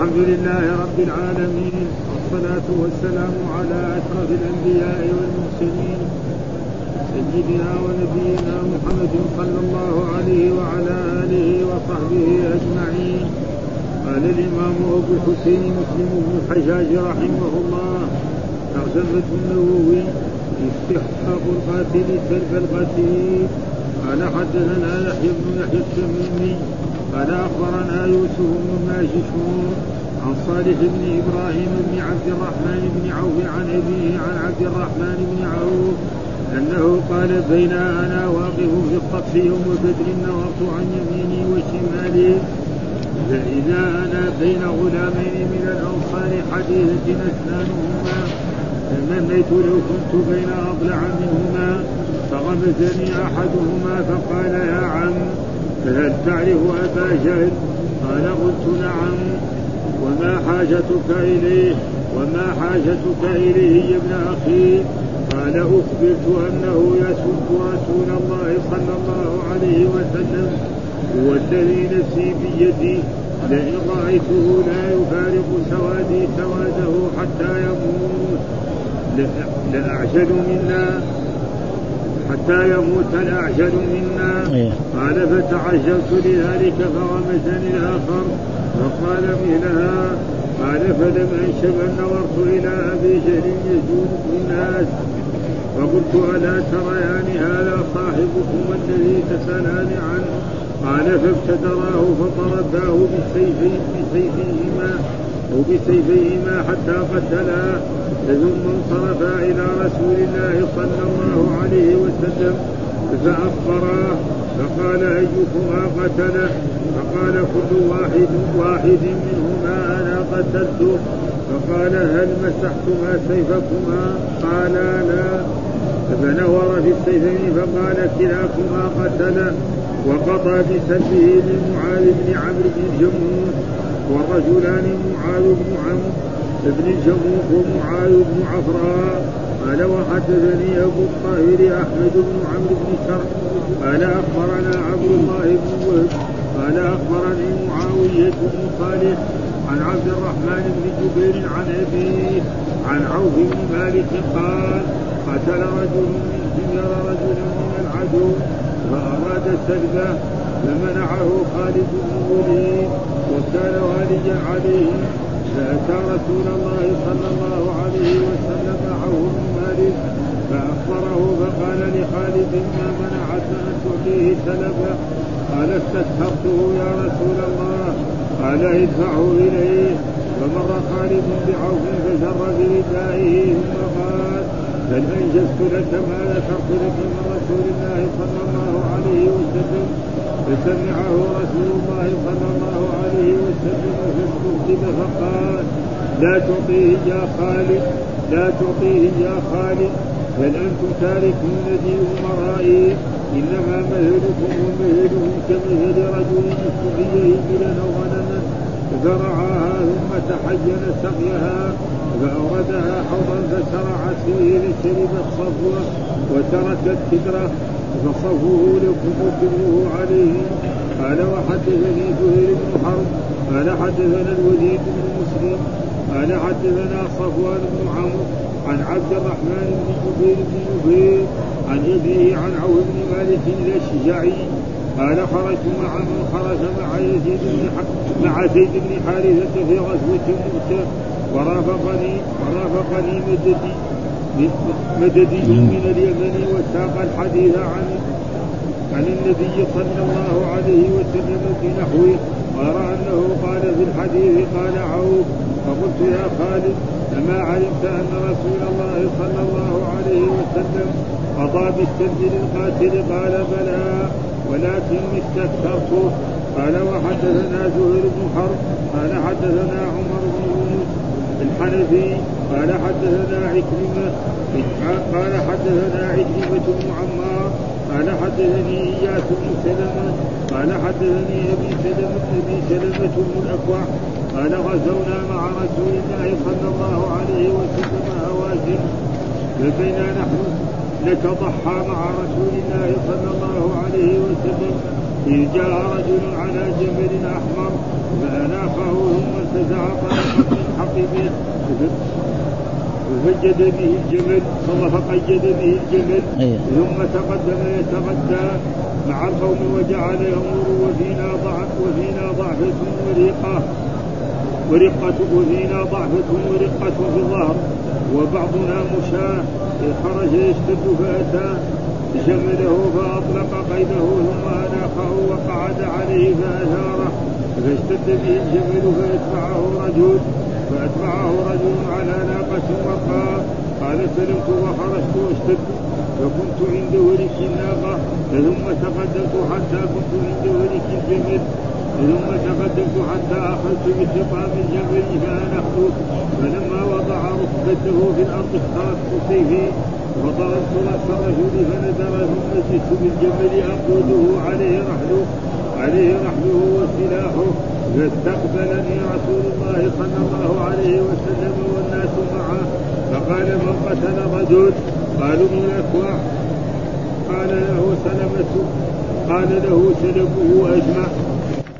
الحمد لله رب العالمين والصلاة والسلام على أشرف الأنبياء والمرسلين سيدنا ونبينا محمد صلى الله عليه وعلى آله وصحبه أجمعين. قال الإمام أبو الحسين مسلم بن الحجاج رحمه الله ترجمة النووي استحقاق القاتل سلب القتيل. قال حدثنا يحيى بن يحيى التميمي قال أخبرنا يوسف بن ماجشون عن صالح بن إبراهيم بن عبد الرحمن بن عوف عن أبيه عن عبد الرحمن بن عوف أنه قال بين أنا واقف في الطقس يوم بدر نظرت عن يميني وشمالي. فإذا أنا بين غلامين من الأنصار حديثة أسنانهما تمنيت لو كنت بين أضلع منهما فغمزني أحدهما فقال يا عم فهل تعرف أبا جهل؟ قال قلت نعم. وما حاجتك إليه وما حاجتك إليه يا ابن أخي. قال أخبرت أنه يسب رسول الله صلى الله عليه وسلم هو الذي نفسي بيدي. لئن رأيته لا يفارق سوادي سواده حتى يموت. لأعجل منا. حتى يموت الأعجل منا. إيه. قال فتعجلت لذلك فغمزني الآخر. فقال مثلها قال فلم أنشب أن نظرت إلى أبي جهل يزول الناس. فقلت ألا تريان هذا صاحبكم الذي تسألان عنه؟ قال فابتدراه بالسيفين بسيفيهما أو بسيفيهما حتى قتلاه ثم انصرفا إلى رسول الله صلى الله عليه وسلم فأخبراه فقال أيكما قتله؟ فقال كل واحد واحد منهما أنا قتلته. فقال هل مسحتما سيفكما؟ قالا لا. فنور في السيفين فقال كلاكما قتله وقضى بسلبه لمعاذ بن عمرو بن جمهور والرجلان معاذ بن عمرو بن الجموح ومعاذ بن عفراء. قال وحدثني أبو الطاهر أحمد بن عمرو بن شر قال أخبرنا عبد الله بن وهب قال أخبرني معاوية بن صالح عن عبد الرحمن بن جبير عن أبيه عن عوف بن مالك قال قتل رجل من سير رجل من العدو فاراد سلبه فمنعه خالد بن وليد وكان واليا عليه. فأتى رسول الله صلى الله عليه وسلم معه بن مالك فأخبره فقال لخالد ما منعك أن تعطيه سلفا قال استسحقته يا رسول الله. قال ادفعه إليه. فمر خالد بعوف فجر بردائه. ثم قال بل أنجزت لك ما ذكرت لك من رسول الله صلى الله عليه وسلم؟ فسمعه رسول الله صلى الله عليه وسلم فاستخدم فقال لا تعطيه يا خالد لا تعطيه يا خالد. بل أنتم تاركون دين امرائي إنما مثلكم ومثلهم كمثل رجل استحي ابلا أو غنما فزرعها ثم تحين سقيها فأوردها حوضا فسرعت فيه لشربت صفوة وتركت كدرة فصفه لكم وكبره عليه. قال وحدثني زهير بن حرب قال حدثنا الوليد بن مسلم قال حدثنا صفوان بن عمرو عن عبد الرحمن بن جبير بن جبير عن ابيه عن عوف بن مالك الأشجعي قال خرجت مع من خرج مع يزيد بن مع زيد بن حارثة في غزوة مؤتة ورافقني ورافقني مددي مددي من اليمن وساق الحديث عن عن النبي صلى الله عليه وسلم بنحوه غير أنه قال في الحديث قال عوف فقلت يا خالد أما علمت أن رسول الله صلى الله عليه وسلم قضى بالسلب للقاتل قال بلى ولكني استكثرته قال وحدثنا زهير بن حرب قال حدثنا عمر بن يونس الحنفي قال حدثنا عكرمة قال حدثنا عكرمة بن عمار قال حدثني إياس بن سلمة قال حدثني أبي سلمة أبي سلمة بن الأكوع قال غزونا مع رسول الله صلى الله عليه وسلم هوازن فبينا نحن. نتضحى مع رسول الله صلى الله عليه وسلم. إذ جاء رجل على جمل أحمر فأناقه ثم انتزع طريقا من حقبه وفجد به الجمل فقيد به الجمل إيه. ثم تقدم يتغدى مع القوم وجعل يمر وفينا ضعف وفينا ضعفة ورقة ورقة وفينا ضعفة ورقة في الظهر. وبعضنا مشاة خرج يشتد فأتى جمله فأطلق قيده ثم أناخه وقعد عليه فأثاره فاشتد به الجمل فأتبعه رجل فأتبعه رجل على ناقة وقال قال سلمة وخرجت أشتد فكنت عند ورك الناقة ثم تقدمت حتى كنت عند ورك الجمل ثم تقدمت حتى أخذت بخطام الجمل فأنخت فلما وضع ركبته في الأرض اخترطت سيفي. وضربت رأس الرجل فنزل ثم جئت بالجمل أقوده عليه رحله عليه رحله وسلاحه. فاستقبلني رسول الله صلى الله عليه وسلم والناس معه فقال من قتل رجل؟ قالوا من الأكوع قال له سلمة قال له سلبه أجمع.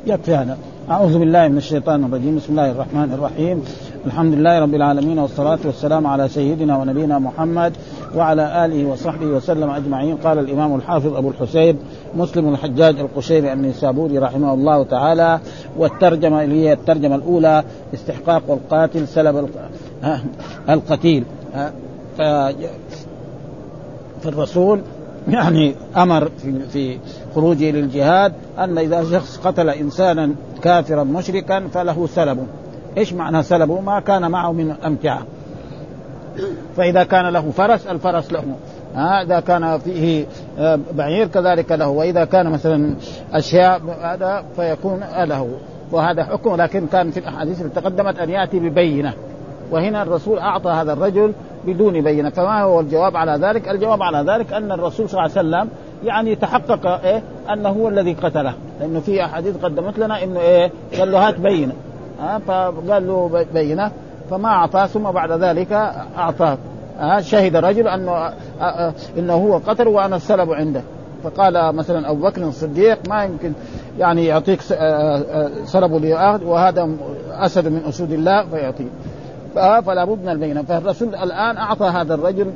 يكفي هذا أعوذ بالله من الشيطان الرجيم. بسم الله الرحمن الرحيم. الحمد لله رب العالمين والصلاة والسلام على سيدنا ونبينا محمد وعلى آله وصحبه وسلم أجمعين. قال الإمام الحافظ أبو الحسين مسلم الحجاج القشيري النيسابوري رحمه الله تعالى والترجمة اللي هي الترجمة الأولى استحقاق القاتل سلب القتيل. فالرسول يعني أمر في في خروجه للجهاد أن إذا شخص قتل إنسانا كافرا مشركا فله سلبه إيش معنى سلبه؟ ما كان معه من أمتعة. فإذا كان له فرس الفرس له. إذا كان فيه آه، بعير كذلك له. وإذا كان مثلا أشياء هذا فيكون له. وهذا حكم لكن كان في الأحاديث اللي تقدمت أن يأتي ببينة. وهنا الرسول أعطى هذا الرجل بدون بينة. فما هو الجواب على ذلك؟ الجواب على ذلك أن الرسول صلى الله عليه وسلم يعني تحقق إيه؟ أنه هو الذي قتله. لأنه في أحاديث قدمت لنا إنه إيه؟ قال له هات بينة. ها فقال له بينة. فما أعطاه ثم بعد ذلك أعطاه. ها شهد رجل أنه إنه هو قتل وأنا السلب عنده. فقال مثلا أبو بكر الصديق ما يمكن يعني يعطيك سلبه ليأخذ وهذا أسد من أسود الله فيعطيه. فلا بد من البينة. فالرسول الآن أعطى هذا الرجل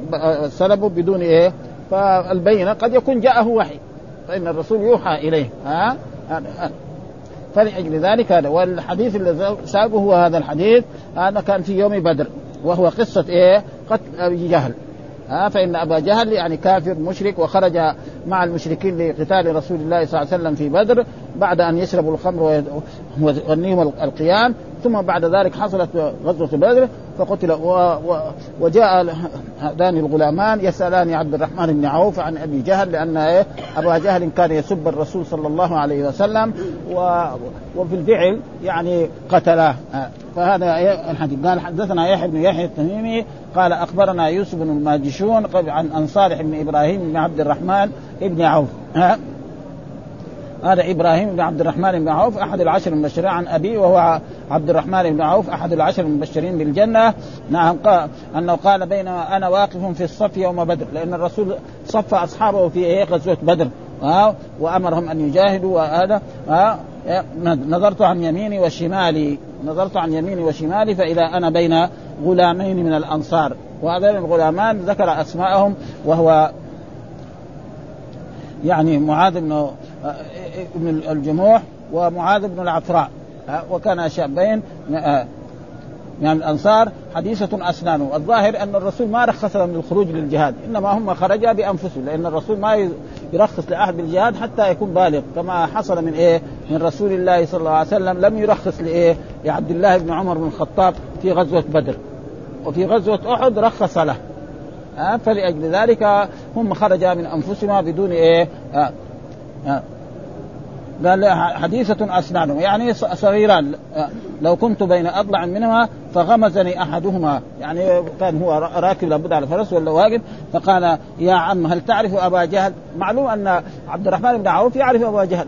سلبه بدون إيه؟ فالبينة قد يكون جاءه وحي. فإن الرسول يوحى إليه. ها؟ فلأجل ذلك هذا. والحديث الذي سابه هو هذا الحديث. هذا كان في يوم بدر. وهو قصة إيه؟ قتل أبي جهل. ها؟ فإن أبا جهل يعني كافر مشرك وخرج مع المشركين لقتال رسول الله صلى الله عليه وسلم في بدر بعد أن يشربوا الخمر ويغنيهم القيام. ثم بعد ذلك حصلت غزوة بدر فقتل و... و... وجاء هذان الغلامان يسألان عبد الرحمن بن عوف عن أبي جهل لأن إيه أبا جهل كان يسب الرسول صلى الله عليه وسلم و... وفي الفعل يعني قتلاه. فهذا إيه الحديث. قال حدثنا يحيى بن يحيى التميمي قال أخبرنا يوسف بن الماجشون عن أنصارح بن إبراهيم بن عبد الرحمن بن عوف. هذا إبراهيم بن عبد الرحمن بن عوف أحد العشر المبشرين عن أبي وهو عبد الرحمن بن عوف أحد العشر المبشرين بالجنة. نعم قال أنه قال بينما أنا واقف في الصف يوم بدر لأن الرسول صف أصحابه في إيه؟ غزوة بدر. ها وأمرهم أن يجاهدوا وهذا. ها نظرت عن يميني وشمالي. نظرت عن يميني وشمالي فإذا أنا بين غلامين من الأنصار. وهذين الغلامان ذكر أسماءهم وهو يعني معاذ بن ابن الجموح ومعاذ بن العفراء وكان شابين من الأنصار حديثة اسنانه، الظاهر أن الرسول ما رخص لهم للخروج للجهاد، إنما هم خرجا بأنفسهم، لأن الرسول ما يرخص لاحد بالجهاد حتى يكون بالغ، كما حصل من إيه؟ من رسول الله صلى الله عليه وسلم لم يرخص لإيه؟ لعبد الله بن عمر بن الخطاب في غزوة بدر. وفي غزوة أحد رخص له. فلأجل ذلك هم خرجا من أنفسهما بدون إيه؟ قال حديثة أسنانهم يعني صغيران. لو كنت بين أضلع منهما فغمزني أحدهما. يعني كان هو راكب لابد على فرس ولا واقف. فقال يا عم هل تعرف أبا جهل؟ معلوم أن عبد الرحمن بن عوف يعرف أبا جهل.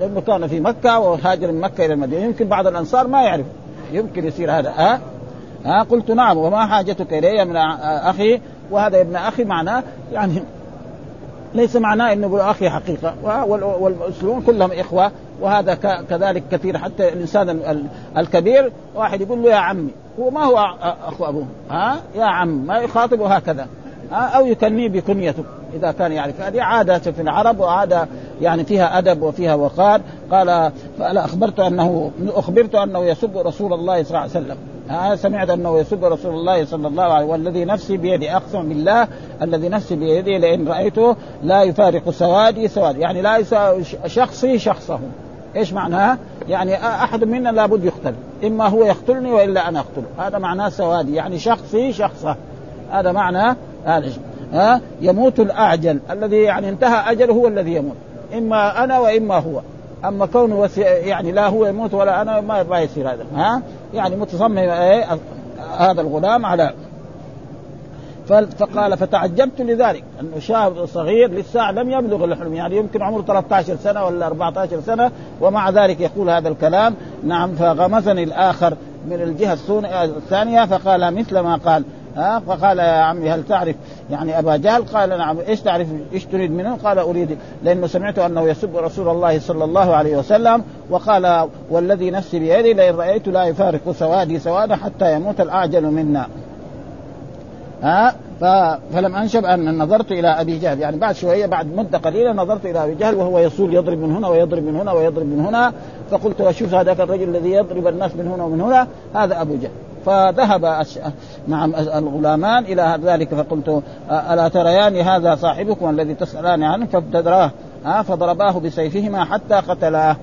لأنه كان في مكة وهاجر من مكة إلى المدينة. يمكن بعض الأنصار ما يعرف. يمكن يصير هذا. ها؟ ها؟ قلت نعم. وما حاجتك إلي من أخي؟ وهذا ابن أخي معناه يعني ليس معناه إنه أخي حقيقة. والمسلمون كلهم إخوة وهذا كذلك كثير. حتى الإنسان الكبير واحد يقول له يا عمي هو ما هو أخو أبوه؟ ها؟ يا عم ما يخاطبه هكذا. أو يكنيه بكنيته إذا كان يعرف هذه عادة في العرب وعادة يعني فيها أدب وفيها وقار. قال فانا اخبرت أنه أخبرت أنه يسب رسول الله صلى الله عليه وسلم. ها سمعت أنه يسب رسول الله صلى الله عليه وسلم والذي نفسي بيدي أقسم بالله الذي نفسي بيدي لئن رأيته لا يفارق سوادي سوادي. يعني لا يساوي شخصي شخصه. إيش معناها؟ يعني أحد منا لابد يقتل. إما هو يقتلني وإلا أنا أقتله. هذا معناه سوادي. يعني شخصي شخصه. هذا معنى هذا ها؟ يموت الأعجل. الذي يعني انتهى أجله هو الذي يموت. إما أنا وإما هو. أما كونه يعني لا هو يموت ولا أنا ما ما يصير هذا ها؟ يعني متصمم إيه؟ هذا الغلام على فقال فتعجبت لذلك أنه شاب صغير لسه لم يبلغ الحلم يعني يمكن عمره 13 سنة ولا 14 سنة ومع ذلك يقول هذا الكلام نعم فغمزني الآخر من الجهة الثانية فقال مثل ما قال ها؟ فقال يا عمي هل تعرف؟ يعني أبا جهل قال نعم إيش تعرف؟ إيش تريد منه؟ قال أريد لأنه سمعت أنه يسب رسول الله صلى الله عليه وسلم وقال والذي نفسي بيدي لئن رأيت لا يفارق سوادي سوادا حتى يموت الأعجل منا. ها؟ فلم أنشب أن نظرت إلى أبي جهل. يعني بعد شوية بعد مدة قليلة نظرت إلى أبي جهل وهو يصول يضرب من هنا ويضرب من هنا ويضرب من هنا. فقلت أشوف هذاك الرجل الذي يضرب الناس من هنا ومن هنا هذا أبو جهل. فذهب مع الغلامان إلى ذلك فقلت ألا تريان هذا صاحبكم الذي تسألان عنه؟ فابتدراه فضرباه بسيفهما حتى قتلاه.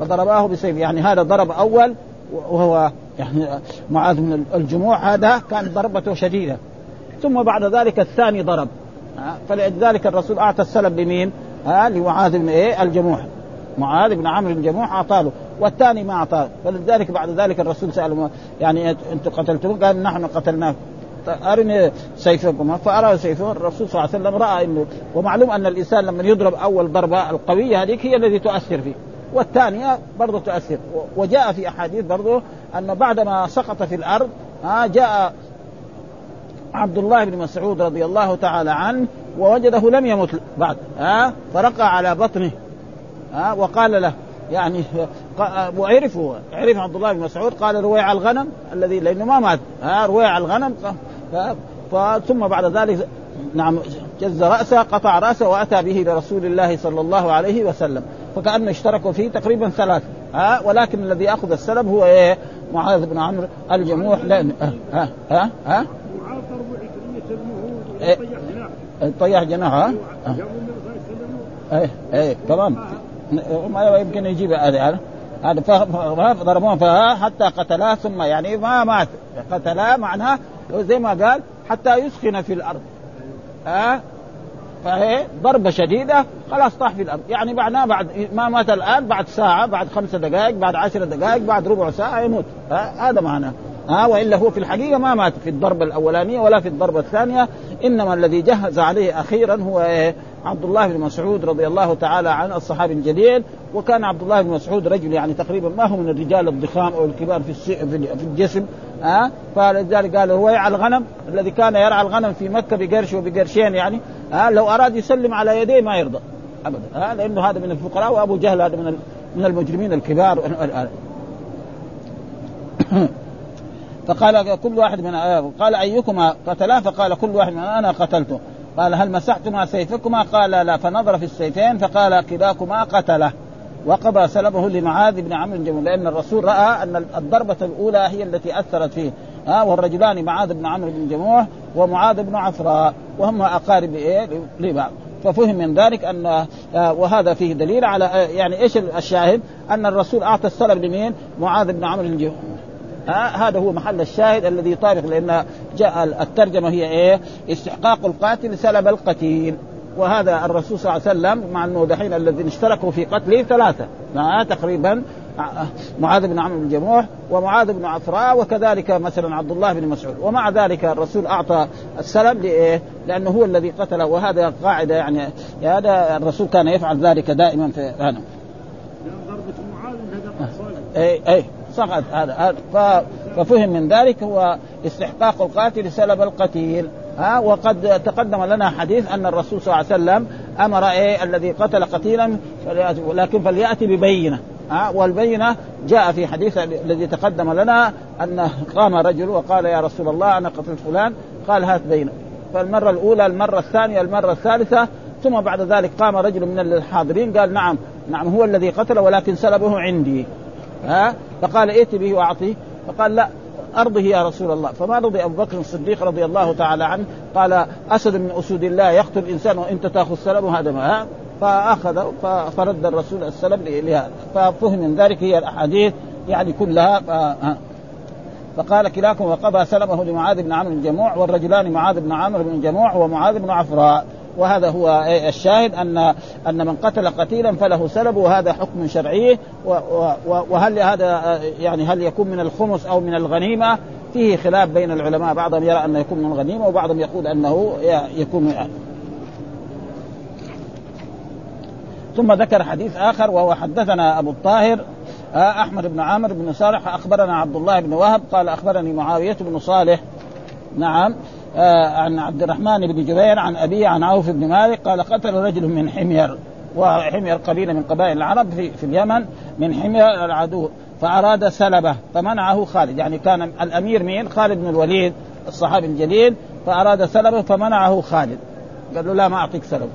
فضرباه بسيف يعني هذا ضرب أول وهو يعني معاذ من الجموع هذا كانت ضربته شديدة. ثم بعد ذلك الثاني ضرب فلذلك الرسول أعطى السلب لمين؟ ها لمعاذ بن إيه؟ الجموح معاذ بن عمرو الجموح اعطاه والثاني ما أعطاه. فلذلك بعد ذلك الرسول سأل يعني أنتم قتلتم قال نحن قتلناه. أرني سيفكم. فأرى سيفه الرسول صلى الله عليه وسلم رأى إنه ومعلوم أن الإنسان لما يضرب أول ضربة القوية هذيك هي التي تؤثر فيه. والثانية برضه تؤثر. وجاء في أحاديث برضه أن بعدما سقط في الأرض جاء عبد الله بن مسعود رضي الله تعالى عنه ووجده لم يمت بعد ها فرقى على بطنه. ها وقال له يعني وعرفوا عرف عبد الله بن مسعود قال رويع الغنم الذي لأنه ما مات ها رويع الغنم ثم بعد ذلك نعم جز رأسه قطع رأسه وأتى به لرسول الله صلى الله عليه وسلم فكانه اشتركوا فيه تقريبا ثلاثة ها ولكن الذي أخذ السلب هو إيه؟ معاذ بن عمرو الجموح لأن ها ها ها طيح جناحه إيه إيه كمان ما يمكن يجيب هذا هذا فضربوه حتى قتلاه ثم يعني ما مات. قتلاه معناه زي ما قال حتى يسخن في الأرض. ها؟ فهي ضربة شديدة خلاص طاح في الأرض. يعني معناه بعد ما مات الآن بعد ساعة بعد خمسة دقائق بعد عشر دقائق بعد ربع ساعة يموت. هذا معناه. ها؟ وإلا هو في الحقيقة ما مات في الضربة الأولانية ولا في الضربة الثانية. إنما الذي جهز عليه أخيرا هو إيه؟ عبد الله بن مسعود رضي الله تعالى عنه الصحابي الجليل وكان عبد الله بن مسعود رجل يعني تقريبا ما هو من الرجال الضخام أو الكبار في في الجسم ها؟ فلذلك قال هو يرعى الغنم الذي كان يرعى الغنم في مكة بقرش وبقرشين يعني ها؟ لو أراد يسلم على يديه ما يرضى ابدا ها؟ لأنه هذا من الفقراء وأبو جهل هذا من من المجرمين الكبار. فقال كل واحد من قال أيكما قتلا؟ فقال كل واحد من أنا قتلته. قال هل مسحتما سيفكما؟ قال لا فنظر في السيفين فقال كلاكما قتله. وقضى سلبه لمعاذ بن عمرو الجمل لأن الرسول رأى أن الضربة الأولى هي التي أثرت فيه. ها والرجلان معاذ بن عمرو بن جموح ومعاذ بن عفراء وهم أقارب إيه؟ لبعض. ففهم من ذلك أن آه، وهذا فيه دليل على آه، يعني إيش الشاهد؟ أن الرسول أعطى السلب لمين؟ معاذ بن عمرو الجموح ها هذا هو محل الشاهد الذي يطابق لأن جاء الترجمة هي إيه؟ استحقاق القاتل سلب القتيل وهذا الرسول صلى الله عليه وسلم مع انه دحين الذين اشتركوا في قتله ثلاثة تقريبا معاذ بن عمرو بن جموح ومعاذ بن عفراء وكذلك مثلا عبد الله بن مسعود ومع ذلك الرسول أعطى السلم لإيه؟ لأنه هو الذي قتله وهذا قاعدة يعني هذا الرسول كان يفعل ذلك دائما في هذا. ضربة معاذ اي اي سقط. هذا ففهم من ذلك هو استحقاق القاتل سلب القتيل. ها وقد تقدم لنا حديث أن الرسول صلى الله عليه وسلم أمر إيه الذي قتل قتيلا لكن فليأتي ببينة. ها والبينة جاء في حديث الذي تقدم لنا أن قام رجل وقال يا رسول الله أنا قتلت فلان. قال هات بينة. فالمرة الأولى المرة الثانية المرة الثالثة ثم بعد ذلك قام رجل من الحاضرين قال نعم نعم هو الذي قتل ولكن سلبه عندي. ها؟ فقال ائت به واعطيه. فقال لا أرضه يا رسول الله. فما رضي أبو بكر الصديق رضي الله تعالى عنه؟ قال أسد من أسود الله يقتل الإنسان وانت تاخذ سلبه هذا ما فأخذ فرد الرسول السلب لهذا. ففهم من ذلك هي الأحاديث يعني كلها فقال كلاكم وقضى سلمه لمعاذ بن عمرو بن جموع والرجلان معاذ بن عمرو بن جموع ومعاذ بن عفراء. وهذا هو الشاهد ان أن من قتل قتيلا فله سلب وهذا حكم شرعي. وهل هذا يعني هل يكون من الخمس أو من الغنيمة؟ فيه خلاف بين العلماء. بعضهم يرى أنه يكون من الغنيمة وبعضهم يقول أنه يكون من ثم ذكر حديث آخر وهو حدثنا أبو الطاهر أحمد بن عامر بن صالح أخبرنا عبد الله بن وهب قال أخبرني معاوية بن صالح. نعم. آه عن عبد الرحمن بن جبير عن أبيه عن عوف بن مالك قال قتل رجل من حمير وحمير قبيلة من قبائل العرب في, في اليمن من حمير العدو فأراد سلبه فمنعه خالد. يعني كان الأمير مين؟ خالد بن الوليد الصحابي الجليل فأراد سلبه فمنعه خالد. قال له لا ما أعطيك سلب.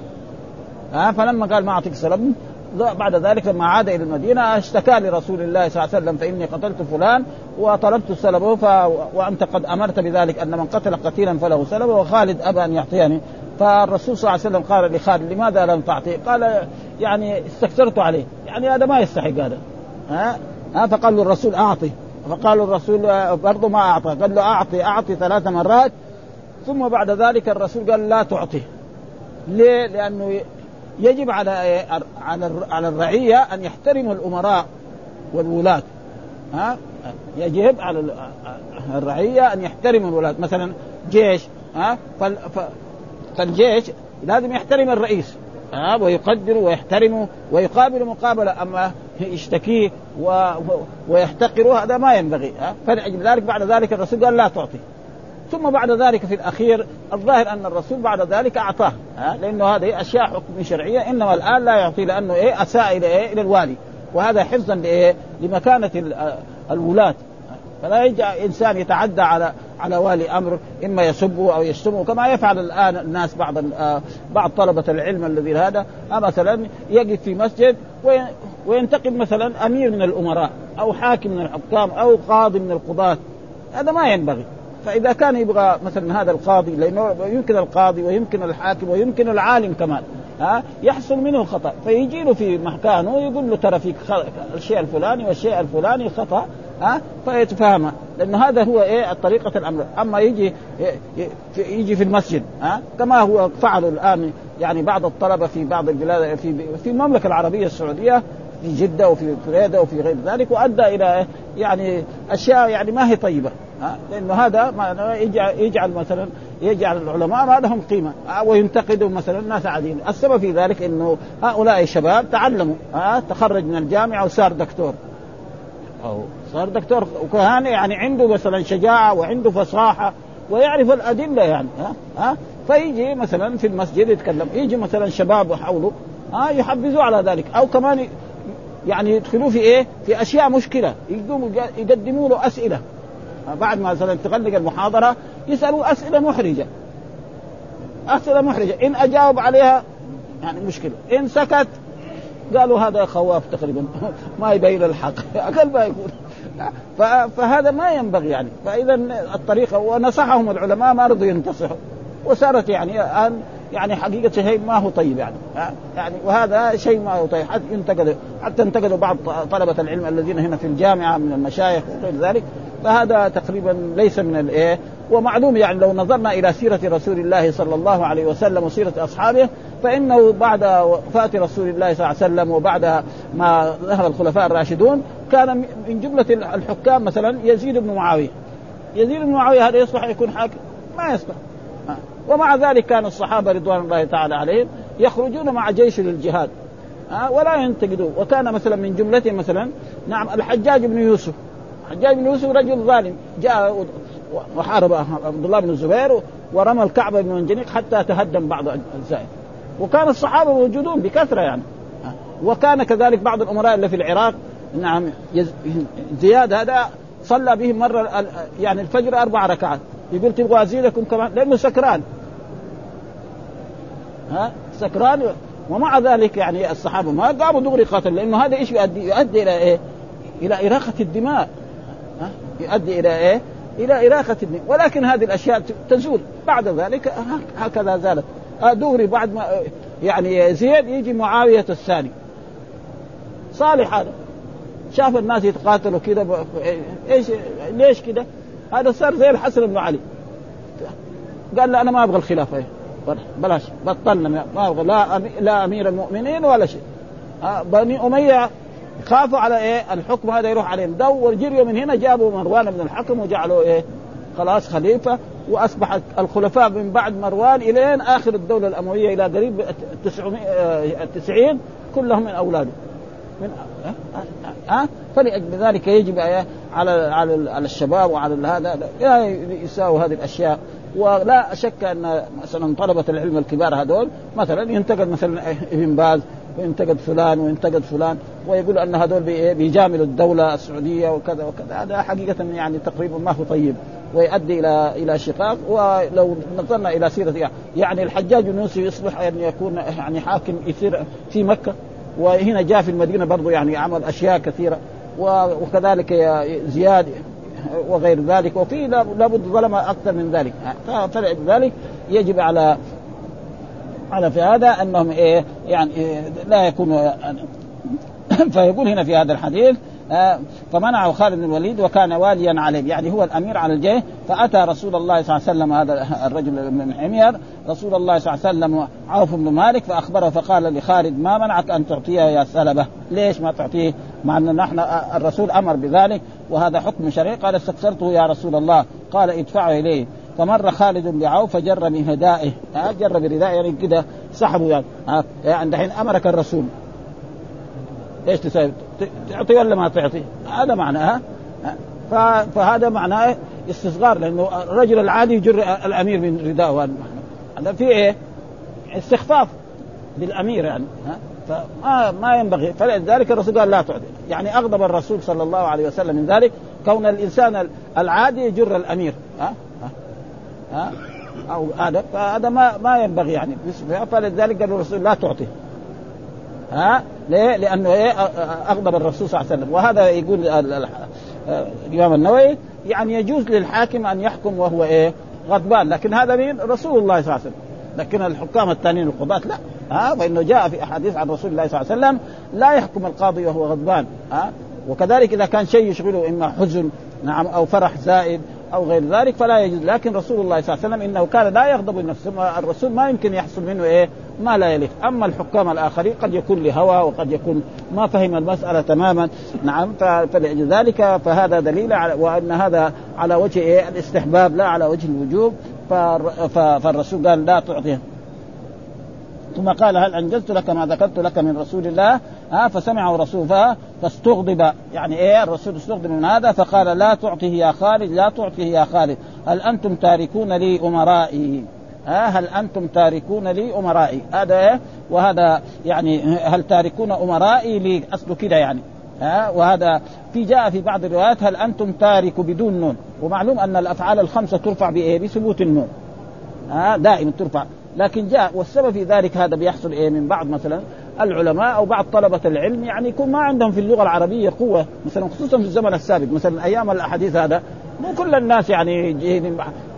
ها؟ آه فلما قال ما أعطيك سلب بعد ذلك لما عاد إلى المدينة اشتكى لرسول الله صلى الله عليه وسلم فإني قتلت فلان وطلبت سلبه ف... وأنت قد أمرت بذلك أن من قتل قتيلا فله سلبه وخالد أبى أن يعطيني. فالرسول صلى الله عليه وسلم قال لخالد لماذا لم تعطيه؟ قال يعني استكثرت عليه. يعني هذا ما يستحق هذا. ها؟ ها؟ فقال له الرسول أعطي. فقال الرسول برضه ما أعطى. قال له أعطي أعطي ثلاث مرات. ثم بعد ذلك الرسول قال لا تعطيه ليه؟ لأنه يجب على على على الرعية أن يحترموا الأمراء والولاة. ها؟ يجب على الرعية أن يحترموا الولاة. مثلا جيش ها؟ فالجيش لازم يحترم الرئيس ها؟ ويقدره ويحترمه ويقابل مقابلة. أما يشتكيه و... ويحتقره هذا ما ينبغي ها؟ فلأجل ذلك بعد ذلك الرسول قال لا تعطي. ثم بعد ذلك في الأخير الظاهر أن الرسول بعد ذلك أعطاه ها؟ لأنه هذه أشياء حكم شرعية إنما الآن لا يعطي لأنه إيه؟ أساء إلى إيه؟ إلى الوالي. وهذا حفظا لإيه؟ لمكانة الولاة. فلا يجي إنسان يتعدى على على والي أمر إما يسبه أو يشتمه كما يفعل الآن الناس بعض بعض طلبة العلم الذي هذا. مثلا يقف في مسجد وينتقد مثلا أمير من الأمراء أو حاكم من الحكام أو قاضي من القضاة. هذا ما ينبغي. فإذا كان يبغى مثلا هذا القاضي لأنه يمكن القاضي ويمكن الحاكم ويمكن العالم كمان ها يحصل منه الخطا فيجي له في مكانه ويقول له ترى فيك الشيء الفلاني والشيء الفلاني خطأ ها فيتفاهم لأنه هذا هو إيه طريقة الأمر. أما يجي يجي في المسجد ها كما هو فعلوا الآن يعني بعض الطلبة في بعض البلاد في في المملكة العربية السعودية في جدة وفي فريده وفي غير ذلك وأدى إلى يعني أشياء يعني ما هي طيبة ها؟ لأنه هذا ما يجعل, يجعل مثلا يجعل العلماء ما لهم قيمة وينتقدوا مثلا الناس عاديين، السبب في ذلك إنه هؤلاء الشباب تعلموا ها؟ تخرج من الجامعة وصار دكتور. أو صار دكتور وكان يعني عنده مثلا شجاعة وعنده فصاحة ويعرف الأدلة يعني ها؟ ها؟ فيجي مثلا في المسجد يتكلم يجي مثلا شباب حوله ها؟ يحفزوا على ذلك. أو كمان يعني يدخلوه في إيه؟ في أشياء مشكلة. يقوموا يقدموا له أسئلة. بعد ما مثلا تغلق المحاضرة يسألوا أسئلة محرجة. أسئلة محرجة. إن أجاوب عليها يعني مشكلة. إن سكت قالوا هذا خواف تقريبا. ما يبين الحق. أقل ما يكون فهذا ما ينبغي يعني. فاذا الطريقة ونصحهم العلماء ما رضوا ينتصحوا. وصارت يعني الآن يعني حقيقة شيء ما هو طيب يعني. يعني وهذا شيء ما هو طيب. حتى ينتقدوا حتى انتقدوا بعض طلبة العلم الذين هنا في الجامعة من المشايخ وغير ذلك. فهذا تقريبا ليس من الايه ومعلوم يعني لو نظرنا إلى سيرة رسول الله صلى الله عليه وسلم وسيرة أصحابه فإنه بعد وفاة رسول الله صلى الله عليه وسلم وبعد ما ذهب الخلفاء الراشدون كان من جملة الحكام مثلا يزيد بن معاوية. يزيد بن معاوية هذا يصلح يكون حاكم؟ ما يصلح. ومع ذلك كان الصحابة رضوان الله تعالى عليهم يخرجون مع جيش للجهاد ولا ينتقدون. وكان مثلا من جملتهم مثلا نعم الحجاج بن يوسف. الحجاج بن يوسف رجل ظالم. جاء وحارب عبد الله بن الزبير ورمى الكعبة بن منجنيق حتى تهدم بعض اجزائه وكان الصحابة موجودون بكثرة يعني وكان كذلك بعض الأمراء اللي في العراق نعم زياد هذا صلى بهم مرة يعني الفجر أربع ركعات. يقول تبغى أزيدكم كمان لأنه سكران ها سكران ومع ذلك يعني الصحابة ما قاموا دغري قتل لأنه هذا إيش يؤدي؟ يؤدي إلى إيه؟ إلى إراقة الدماء ها؟ يؤدي إلى إيه؟ إلى إراقة الدماء ولكن هذه الأشياء تزول بعد ذلك هكذا زالت دغري بعد ما يعني زيد يجي معاوية الثاني صالح هذا شاف الناس يتقاتلوا كذا إيش ليش كذا؟ هذا صار زي الحسن بن علي. قال لا أنا ما أبغى الخلافة. بلاش بطلنا ما أبغى لا لا أمير المؤمنين ولا شيء. بني أمية خافوا على إيه؟ الحكم هذا يروح عليهم. دور جريوا من هنا جابوا مروان بن الحكم وجعلوا إيه؟ خلاص خليفة وأصبحت الخلفاء من بعد مروان إلين آخر الدولة الأموية إلى قريب 990 كلهم من أولاده. من ها أه؟ فلأجل ذلك يجب على على على الشباب وعلى هذا يساووا هذه الأشياء. ولا شك أن مثلا طلبة العلم الكبار هذول مثلا ينتقد مثلا إبن باز وينتقد فلان وينتقد فلان ويقول أن هذول بيجاملوا الدولة السعودية وكذا وكذا. هذا حقيقة يعني تقريبا ما هو طيب ويؤدي إلى إلى شقاق. ولو نظرنا إلى سيره يعني الحجاج بن يوسف يصلح أن يكون يعني حاكم يصير في مكة. وهنا جاء في المدينة برضه يعني عمل أشياء كثيرة وكذلك زياد وغير ذلك وفي لابد ظلم أكثر من ذلك. فلذلك يجب على على في هذا أنهم إيه يعني إيه لا يكونوا فيقول هنا في هذا الحديث فمنعه خالد بن الوليد وكان واليا عليه. يعني هو الأمير على الجيش فأتى رسول الله صلى الله عليه وسلم هذا الرجل من حمير رسول الله صلى الله عليه وسلم عوف بن مالك فأخبره فقال لخالد ما منعك أن تعطيه يا سلبة؟ ليش ما تعطيه؟ مع أن نحن الرسول أمر بذلك وهذا حكم شرعي. قال استكثرته يا رسول الله. قال ادفعه إليه. فمر خالد بعوف فجر من هدائه. جر بردائه يعني كده سحبه يعني. يعني دحين أمرك الرسول. إيش تسوي؟ تعطي ولا ما تعطي؟ هذا معناه فهذا معناه استصغار لأنه الرجل العادي يجر الأمير من رداءه هذا في إيه؟ استخفاف للأمير يعني ها؟ فما ما ينبغي. فلذلك الرسول قال لا تعطي. يعني أغضب الرسول صلى الله عليه وسلم من ذلك كون الإنسان العادي يجر الأمير ها؟ ها؟ أو هذا فهذا ما ما ينبغي يعني فلذلك قال الرسول لا تعطي. ها؟ ليه؟ لأنه إيه؟ أغضب الرسول صلى الله عليه وسلم. وهذا يقول الإمام النووي يعني يجوز للحاكم أن يحكم وهو إيه؟ غضبان. لكن هذا مين؟ رسول الله صلى الله عليه وسلم. لكن الحكام الثانيين القضاة لا. ها؟ فانه جاء في أحاديث عن رسول الله صلى الله عليه وسلم لا يحكم القاضي وهو غضبان. ها؟ وكذلك إذا كان شيء يشغله إما حزن نعم أو فرح زائد أو غير ذلك فلا يجوز. لكن رسول الله صلى الله عليه وسلم إنه كان لا يغضب لنفسه. الرسول ما يمكن يحصل منه إيه؟ ما لا يليق أما الحكام الآخرين قد يكون لهوى وقد يكون ما فهم المسألة تماما. نعم فلذلك فهذا دليل على وأن هذا على وجه إيه؟ الاستحباب لا على وجه الوجوب. فالرسول قال لا تعطيه ثم قال هل انجزت لك ما ذكرت لك من رسول الله؟ ها فسمعه رسول فاستغضب. يعني إيه؟ الرسول استغضب من هذا فقال لا تعطيه يا خالد لا تعطيه يا خالد. هل أنتم تاركون لي أمرائي؟ ها هل أنتم تاركون لي أمرائي؟ هذا إيه؟ وهذا يعني هل تاركون أمرائي لي؟ اصله كده يعني. ها وهذا في جاء في بعض الروايات هل أنتم تاركوا بدون نون؟ ومعلوم أن الأفعال الخمسة ترفع بإيه؟ بثبوت النون. ها دائما ترفع. لكن جاء والسبب في ذلك هذا بيحصل إيه؟ من بعض مثلا العلماء أو بعض طلبة العلم يعني يكون ما عندهم في اللغة العربية قوة مثلا خصوصا في الزمن السابق. مثلا أيام الأحاديث هذا مو كل الناس يعني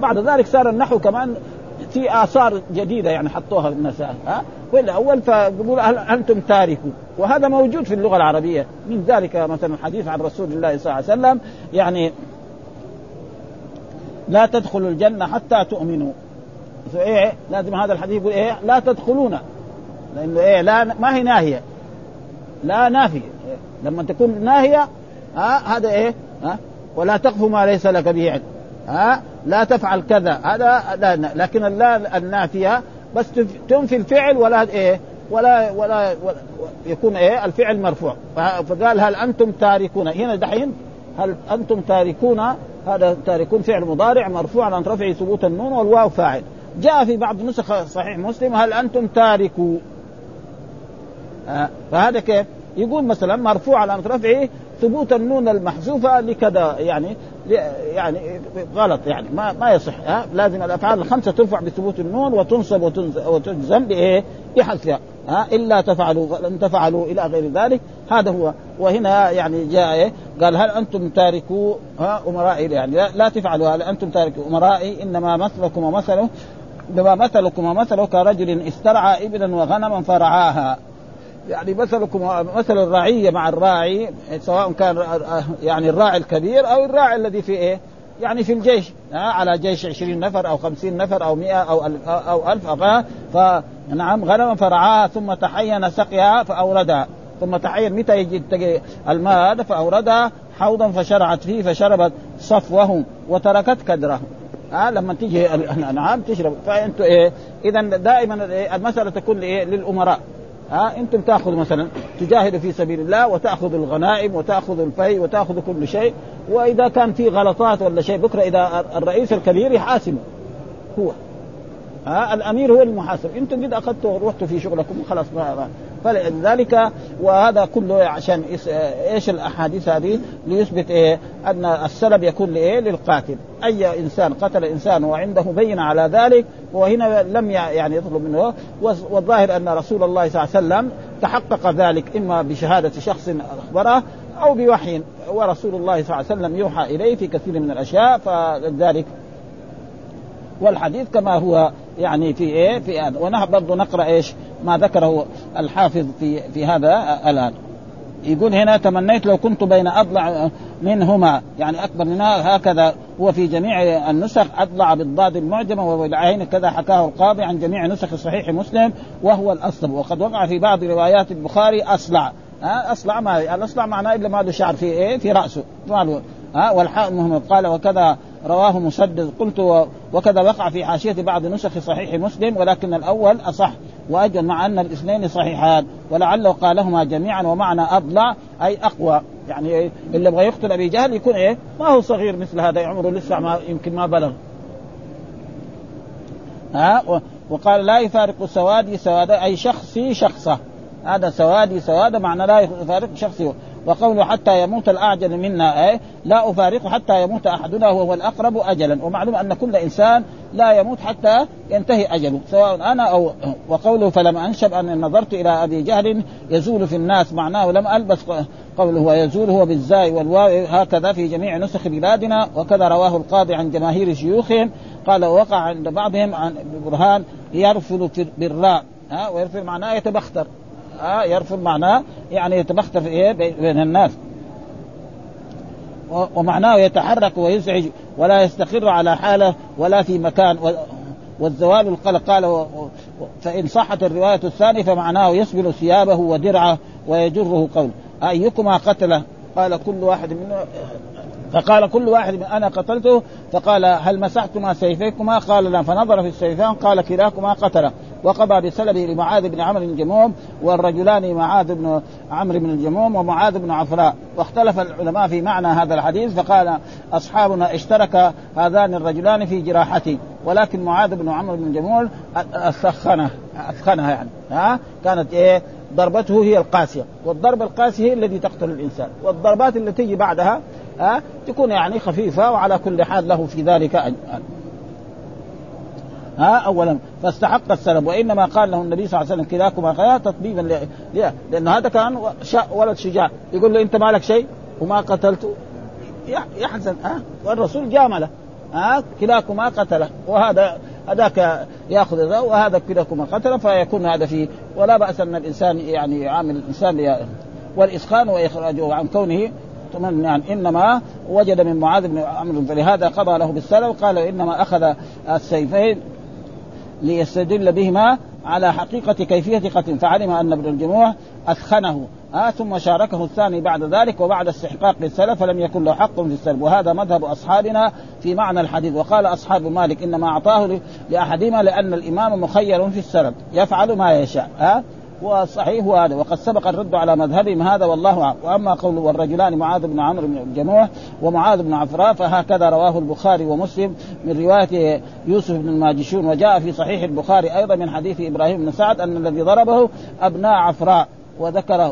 بعد. ذلك صار النحو كمان في آثار جديدة يعني حطوها الناس ها؟ وإلا أول فبيقول هل أنتم تاركوا؟ وهذا موجود في اللغة العربية. من ذلك مثلا الحديث عن رسول الله صلى الله عليه وسلم يعني لا تدخلوا الجنة حتى تؤمنوا. إيه لازم هذا الحديث يقول إيه لا تدخلون. لأنه إيه لا ما هي ناهية. لا نافية. لما تكون ناهية ها هذا إيه ها ولا تقف ما ليس لك به علم. ها لا تفعل كذا. هذا لا لكن اللا النافية بس تنفي الفعل ولا إيه ولا ولا, ولا يكون إيه الفعل مرفوع. فقال هل أنتم تاركون؟ هنا دحين هل أنتم تاركون؟ هذا تاركون فعل مضارع مرفوع علامة رفعه ثبوت النون والواو فاعل. جاء في بعض نسخ صحيح مسلم هل أنتم تاركوا آه فهذا كيف؟ يقول مثلا مرفوع علامة رفعه ثبوت النون المحذوفة لكذا يعني يعني غلط يعني ما ما يصح. ها لازم الأفعال الخمسة ترفع بثبوت النون وتنصب وتجزم بايه؟ بحذفها. ها إلا تفعلوا فلن تفعلوا إلى غير ذلك. هذا هو. وهنا يعني جاء إيه؟ قال هل أنتم تاركوا ها أمرائي يعني لا, لا تفعلوا. هل أنتم تاركوا أمرائي إنما مثلكم ومثله. انما مثلكم ومثله كرجل استرعى إبلا وغنما فرعاها. يعني مثلكم مثل الرعية مع الراعي سواء كان يعني الراعي الكبير أو الراعي الذي في إيه؟ يعني في الجيش على جيش عشرين نفر أو خمسين نفر أو مئة أو ألف أو ألف أو فنعم غنما فرعاها ثم تحين سقيها فأوردها ثم تحين متى يجي الماء هذا فأوردها حوضا فشرعت فيه فشربت صفوه وتركت كدره. ها لما تيجي الأنعام تشرب. فانتم إيه اذا دائما المسألة تكون إيه للأمراء. ها أنتم تأخذوا مثلا تجاهدوا في سبيل الله وتأخذوا الغنائم وتأخذوا الفي وتأخذوا كل شيء. وإذا كان في غلطات ولا شيء بكرة إذا الرئيس الكبير يحاسبه. هو. ها الأمير هو المحاسب. أنتم قد أخذتوا ورحتوا في شغلكم خلاص ما فلذلك وهذا كله عشان إيش الأحاديث هذه؟ ليثبت إيه؟ أن السلب يكون لإيه؟ للقاتل. أي إنسان قتل إنسان وعنده بينه على ذلك وهنا لم يعني يطلب منه. والظاهر أن رسول الله صلى الله عليه وسلم تحقق ذلك إما بشهادة شخص أخبره أو بوحي ورسول الله صلى الله عليه وسلم يوحى إليه في كثير من الأشياء فلذلك والحديث كما هو يعني في إيه؟ في هذا ونحن برضه نقرأ إيش؟ ما ذكره الحافظ في في هذا الآن. يقول هنا تمنيت لو كنت بين أضلع منهما يعني أكبر منها هكذا هو في جميع النسخ أضلع بالضاد المعجمة وبالعين كذا حكاه القاضي عن جميع نسخ صحيح مسلم وهو الأصل. وقد وقع في بعض روايات البخاري أصلع. أصلع ما الأصلع معناه إلا ما له شعر في إيه؟ في رأسه. ما له ها والحاء مهم قال وكذا رواه مسدد قلت وكذا وقع في حاشية بعض نسخ صحيح مسلم ولكن الأول أصح واجل مع أن الاثنين صحيحان ولعله قالهما جميعا ومعنى أضلع أي أقوى يعني اللي يبغى يقتل أبي جهل يكون إيه؟ ما هو صغير مثل هذا عمره لسه ما يمكن ما بلغ. ها وقال لا يفارق سوادي سوادا أي شخصي شخصه هذا سوادي سوادا معنى لا يفارق شخصي وقوله حتى يموت الأعجل منا إيه لا أفارق حتى يموت أحدنا وهو الأقرب أجلا. ومعلوم أن كل إنسان لا يموت حتى ينتهي أجله سواء أنا أو وقوله فلم أنشب أن نظرت إلى أبي جهل يزول في الناس معناه لم ألبس قوله ويزول هو بالزاي والواو هكذا في جميع نسخ بلادنا. وكذا رواه القاضي عن جماهير شيوخهم. قال وقع عند بعضهم عن برهان يرفض بالراء ها ويرفض معناه يتبختر. ها يرفض معناه يعني يتبختر إيه؟ بين الناس. ومعناه يتحرك ويزعج ولا يستقر على حاله ولا في مكان. والزوال القلق. قال فإن صحت الرواية الثانية فمعناه يسبل ثيابه ودرعه ويجره قول. أيكما قتله؟ قال كل واحد منه فقال كل واحد من أنا قتلته. فقال هل مسحتما سيفيكما؟ قال لا فنظر في السيفان. قال كلاكما قتله وقضى بسلبه لمعاذ بن عمرو الجموم والرجلان معاذ بن عمرو بن الجموم ومعاذ بن عفراء. واختلف العلماء في معنى هذا الحديث فقال أصحابنا اشترك هذان الرجلان في جراحته ولكن معاذ بن عمرو بن الجموم اثخنه اثخنها يعني ها؟ كانت إيه؟ ضربته هي القاسية. والضربه القاسيه هي التي تقتل الإنسان. والضربات التي تيجي بعدها ها؟ تكون يعني خفيفة وعلى كل حال له في ذلك أجر. ها اولا. فاستحق السلب وإنما قال له النبي صلى الله عليه وسلم كلاكما خيار تطبيبا لأنه هذا كان ولد شجاع. يقول له أنت ما لك شيء؟ وما قتلته يحزن. ها والرسول جامله. ها كلاكما قتله. وهذا هذاك يأخذ ذا وهذا كلاكما قتله فيكون هذا فيه. ولا بأس أن الإنسان يعني يعامل الإنسان والإسخان وإخراجه عن كونه يعني إنما وجد من معاذ بن عمرو فلهذا قضى له بالسلام. قال إنما أخذ السيفين ليستدل بهما على حقيقة كيفية قتل. فعلم أن ابن الجموع أثخنه. آه ثم شاركه الثاني بعد ذلك وبعد استحقاق للسلف فلم يكن له حق في السلب وهذا مذهب أصحابنا في معنى الحديث. وقال أصحاب مالك إنما أعطاه لأحدهما لأن الإمام مخير في السلب يفعل ما يشاء. آه والصحيح هو هذا. وقد سبق الرد على مذهبهم هذا والله أعلم. وأما قول والرجلان معاذ بن عمرو بن الجموح ومعاذ بن عفراء فهكذا رواه البخاري ومسلم من رواية يوسف بن الماجشون. وجاء في صحيح البخاري أيضا من حديث إبراهيم بن سعد أن الذي ضربه أبناء عفراء وذكر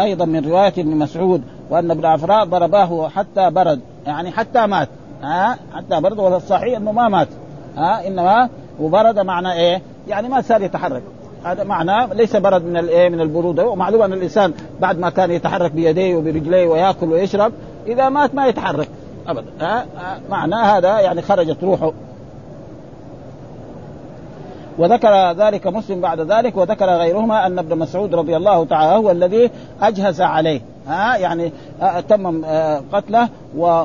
أيضا من رواية ابن مسعود وأن ابن عفراء ضرباه حتى برد. يعني حتى مات. ها؟ حتى برد. والصحيح أنه ما مات. ها؟ إنما وبرد معنى إيه؟ يعني ما صار يتحرك. هذا معناه ليس برد من الايه من البرودة. ومعلوم أن الإنسان بعد ما كان يتحرك بيديه وبرجليه ويأكل ويشرب إذا مات ما يتحرك ابدا. ها معناه هذا يعني خرجت روحه. وذكر ذلك مسلم بعد ذلك وذكر غيرهما أن ابن مسعود رضي الله تعالى هو الذي أجهز عليه. ها يعني تمم قتله و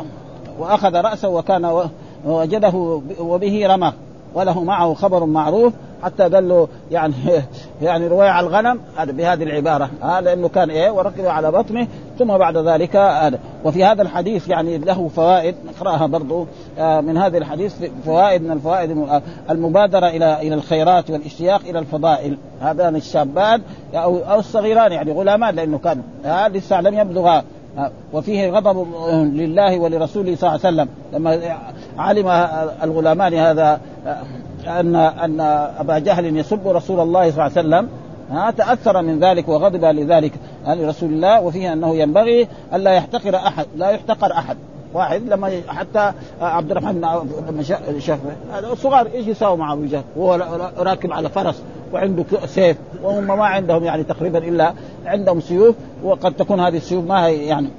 وأخذ رأسه وكان وجده وبه رمى وله معه خبر معروف حتى قال له يعني يعني رويع الغنم هذا بهذه العبارة. هذا لأنه كان إيه وركبه على بطنه ثم بعد ذلك هذا وفي هذا الحديث يعني له فوائد نقرأها برضو آه، من هذا الحديث فوائد من الفوائد المبادرة إلى إلى الخيرات والاشتياق إلى الفضائل. هذان الشابان أو أو الصغيران يعني غلامان لأنه كان لسه لم يبلغ وفيه غضب لله ولرسوله صلى الله عليه وسلم. لما علم الغلامان هذا أن أن أبا جهل يسب رسول الله صلى الله عليه وسلم ها تأثر من ذلك وغضب لذلك. لرسول الله وفيه أنه ينبغي الا يحتقر أحد لا يحتقر أحد. واحد لما حتى عبد الرحمن بن شاف هذا صغار إيش يساوي مع أبو جهل؟ وهو راكب على فرس وعنده سيف وهم ما عندهم يعني تقريبا إلا عندهم سيوف وقد تكون هذه السيوف ما هي يعني.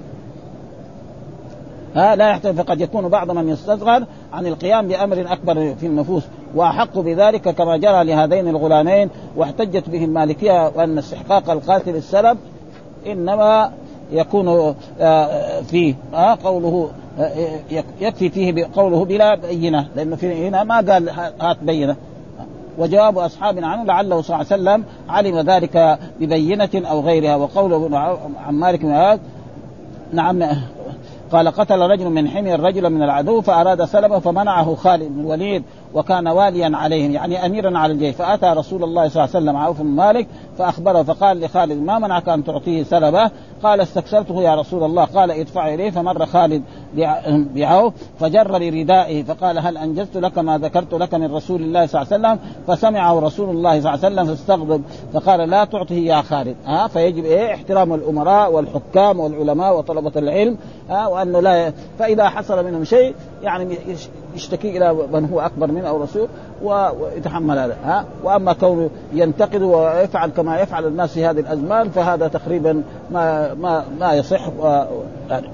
ها لا يحتاج فقد يكون بعض من يستصغر عن القيام بأمر أكبر في النفوس. وأحق بذلك كما جرى لهذين الغلامين واحتجت به المالكيه وان استحقاق القاتل السلب إنما يكون آه، فيه قوله آه، يكفي فيه قوله بلا بينة لأنه في هنا ما قال هات بينة. وجواب اصحابنا عنه لعله صلى الله عليه وسلم علم ذلك ببينة أو غيرها وقوله عن مالك بن نعم قال قتل رجل من حمير رجلا من العدو فأراد سلبه فمنعه خالد بن الوليد وكان واليا عليهم يعني اميرا على الجيش. فأتى رسول الله صلى الله عليه وسلم عوف بن مالك فأخبره فقال لخالد ما منعك أن تعطيه سلبه؟ قال استكثرته يا رسول الله. قال ادفع إليه. فمر خالد بعوف فجر بردائه فقال هل أنجزت لك ما ذكرت لك من رسول الله صلى الله عليه وسلم؟ فسمعه رسول الله صلى الله عليه وسلم فاستغضب فقال لا تعطه يا خالد. ها فيجب إيه؟ احترام الأمراء والحكام والعلماء وطلبة العلم ها وانه لا فإذا حصل منهم شيء يعني يشتكي إلى من هو أكبر منه أو رسول ويتحمل هذا ها؟ وأما كونه ينتقد ويفعل كما يفعل الناس في هذه الأزمان فهذا تقريبا ما ما ما يصح. و... يعني.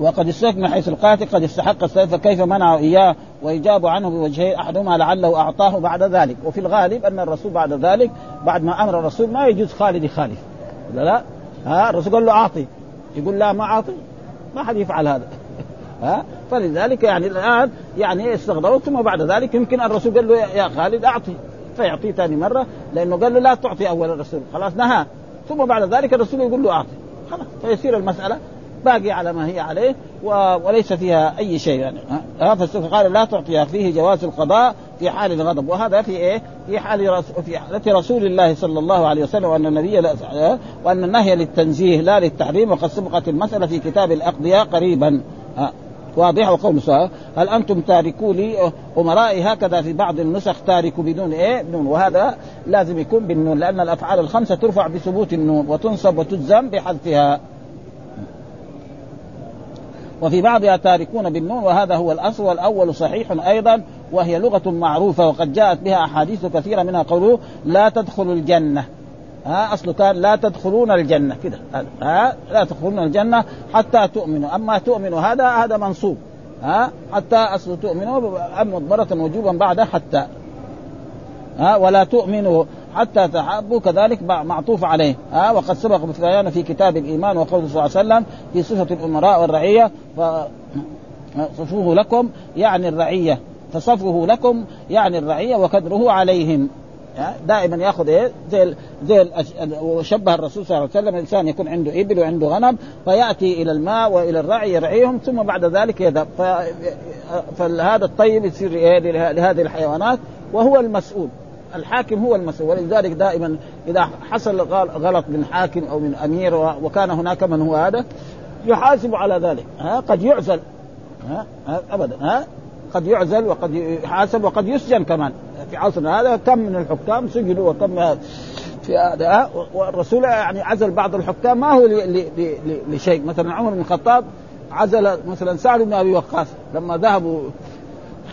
وقد استثنى من حيث القاتل قد استحق السيف فكيف منعه إياه ويجاب عنه بوجهين أحدهما لعله أعطاه بعد ذلك؟ وفي الغالب أن الرسول بعد ذلك بعد ما أمر الرسول ما يجوز خالد يخالف. لا لا؟ ها؟ الرسول قال له أعطي. يقول لا ما أعطي. ما حد يفعل هذا. ها؟ فلذلك يعني الآن يعني استغربوا؟ ثم بعد ذلك يمكن الرسول قال له يا خالد أعطي فيعطيه ثاني مرة لأنه قال له لا تعطي أول الرسول. خلاص نهى. ثم بعد ذلك الرسول يقول له أعطي. خلاص فيصير المسألة باقي على ما هي عليه وليس فيها أي شيء يعني. ها؟ قال لا تعطيها فيه جواز القضاء في حال الغضب. وهذا في إيه؟ في حال في حالة رسول الله صلى الله عليه وسلم وأن النبي وأن النهي للتنزيه لا للتحريم وقد سبقت المسألة في كتاب الأقضياء قريبا. واضح وقول هل أنتم تاركوا لي أمرائي هكذا في بعض النسخ تاركوا بدون إيه؟ بدون وهذا لازم يكون بالنون لأن الأفعال الخمسة ترفع بثبوت النون وتنصب وتجزم بحذفها. وفي بعضها تاركون بالنون وهذا هو الأصل والأول صحيح أيضا وهي لغة معروفة وقد جاءت بها أحاديث كثيرة منها قوله لا تدخلوا الجنة. ها أصله كان لا تدخلون الجنة كده. ها لا تدخلون الجنة حتى تؤمنوا. أما تؤمنوا هذا هذا منصوب ها حتى أصله تؤمنوا ام مضمرة وجوبا بعد حتى ها ولا تؤمنوا حتى تحابوا كذلك معطوف عليه ها وقد سبق بيان في كتاب الإيمان وقوله صلى الله عليه وسلم في صفة الأمراء والرعية فصفوه لكم يعني الرعية فصفه لكم يعني الرعية وكدره عليهم. دائما ياخذ إيه؟ زي زي وشبه الرسول صلى الله عليه وسلم الانسان يكون عنده إبل وعنده غنم فيأتي إلى الماء وإلى الرعي يرعيهم ثم بعد ذلك يذهب. فهذا الطيب يصير إيه لهذه الحيوانات وهو المسؤول. الحاكم هو المسؤول. ولذلك دائما إذا حصل غلط من حاكم أو من أمير وكان هناك من هو هذا يحاسب على ذلك. ها قد يعزل. ها ابدا. ها قد يعزل وقد يحاسب وقد يسجن كمان. في عصرنا هذا كم من الحكام سجنوا وكم في هذا. والرسول يعني عزل بعض الحكام ما هو لشيء. مثلا عمر بن الخطاب عزل مثلا سعد بن أبي وقاص. لما ذهبوا